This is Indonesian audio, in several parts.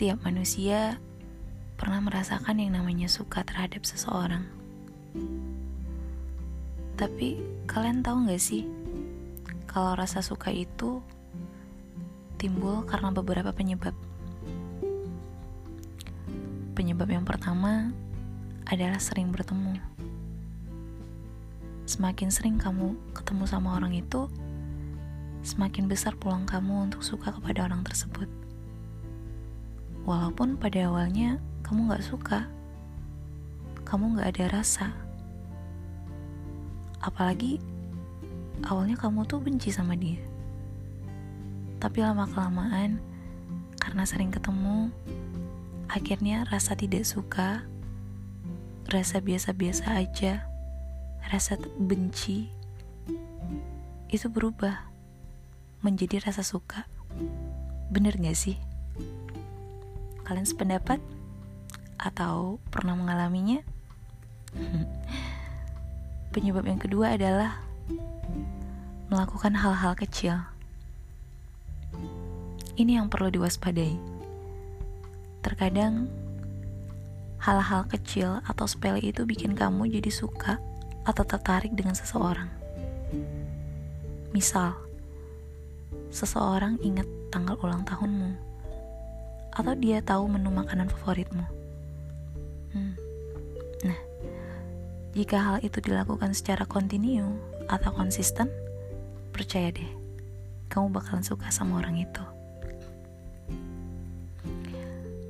Setiap manusia pernah merasakan yang namanya suka terhadap seseorang. Tapi kalian tahu gak sih, kalau rasa suka itu timbul karena beberapa penyebab. Penyebab yang pertama adalah sering bertemu. Semakin sering kamu ketemu sama orang itu, semakin besar peluang kamu untuk suka kepada orang tersebut. Walaupun pada awalnya kamu gak suka, kamu gak ada rasa. Apalagi awalnya kamu tuh benci sama dia. Tapi lama-kelamaan, karena sering ketemu, akhirnya rasa tidak suka, rasa biasa-biasa aja, rasa benci, itu berubah menjadi rasa suka. Bener gak sih? Kalian sependapat? Atau pernah mengalaminya? Penyebab yang kedua adalah melakukan hal-hal kecil. Ini yang perlu diwaspadai. Terkadang hal-hal kecil atau sepele itu bikin kamu jadi suka atau tertarik dengan seseorang. Misal, seseorang ingat tanggal ulang tahunmu atau dia tahu menu makanan favoritmu. Hmm. Nah, jika hal itu dilakukan secara kontinu atau konsisten, percaya deh, kamu bakalan suka sama orang itu.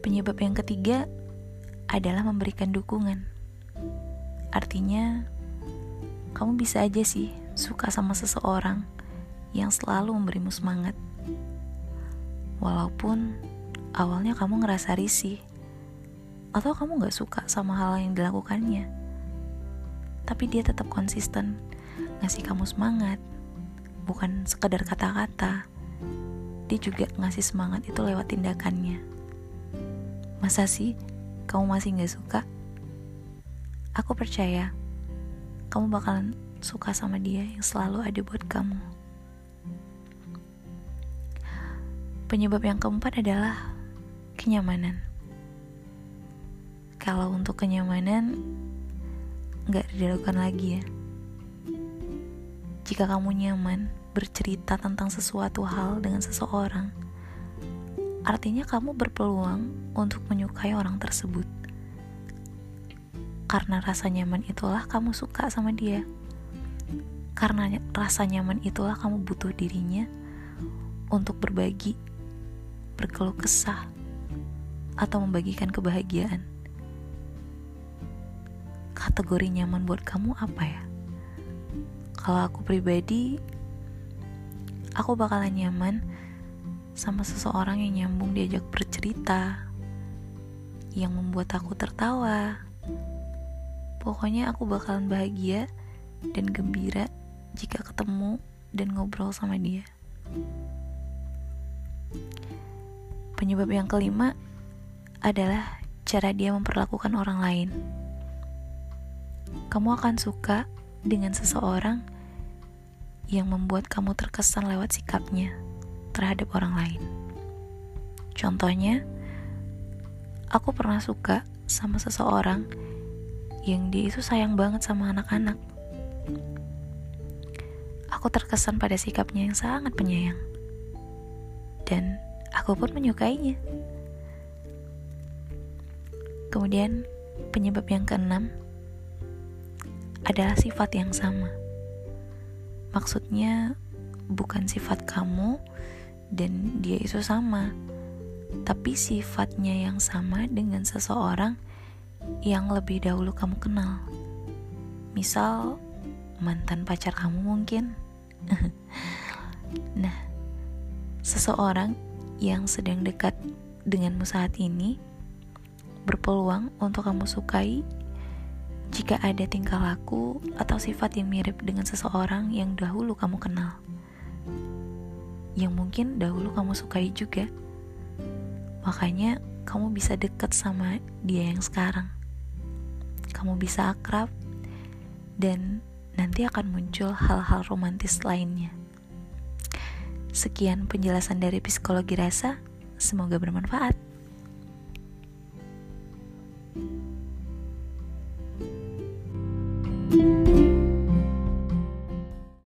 Penyebab yang ketiga adalah memberikan dukungan. Artinya, kamu bisa aja sih suka sama seseorang yang selalu memberimu semangat. Walaupun awalnya kamu ngerasa risih. Atau kamu gak suka sama hal yang dilakukannya. Tapi dia tetap konsisten ngasih kamu semangat. Bukan sekedar kata-kata. Dia juga ngasih semangat itu lewat tindakannya. Masa sih kamu masih gak suka? Aku percaya kamu bakalan suka sama dia yang selalu ada buat kamu. Penyebab yang keempat adalah kenyamanan. Kalau untuk kenyamanan, nggak dilakukan lagi ya. Jika kamu nyaman bercerita tentang sesuatu hal dengan seseorang, artinya kamu berpeluang untuk menyukai orang tersebut. Karena rasa nyaman itulah kamu suka sama dia. Karena rasa nyaman itulah kamu butuh dirinya untuk berbagi, berkeluh kesah, atau membagikan kebahagiaan. Kategori nyaman buat kamu apa ya? Kalau aku pribadi, aku bakalan nyaman sama seseorang yang nyambung diajak bercerita, yang membuat aku tertawa. Pokoknya aku bakalan bahagia dan gembira jika ketemu dan ngobrol sama dia. Penyebab yang kelima adalah cara dia memperlakukan orang lain. Kamu akan suka dengan seseorang yang membuat kamu terkesan lewat sikapnya terhadap orang lain. Contohnya, aku pernah suka sama seseorang yang dia itu sayang banget sama anak-anak. Aku terkesan pada sikapnya yang sangat penyayang. Dan aku pun menyukainya. Kemudian penyebab yang keenam adalah sifat yang sama. Maksudnya bukan sifat kamu dan dia itu sama, tapi sifatnya yang sama dengan seseorang yang lebih dahulu kamu kenal. Misal mantan pacar kamu mungkin. nah, seseorang yang sedang dekat denganmu saat ini berpeluang untuk kamu sukai jika ada tingkah laku atau sifat yang mirip dengan seseorang yang dahulu kamu kenal. Yang mungkin dahulu kamu sukai juga. Makanya kamu bisa dekat sama dia yang sekarang. Kamu bisa akrab dan nanti akan muncul hal-hal romantis lainnya. Sekian penjelasan dari psikologi rasa, semoga bermanfaat.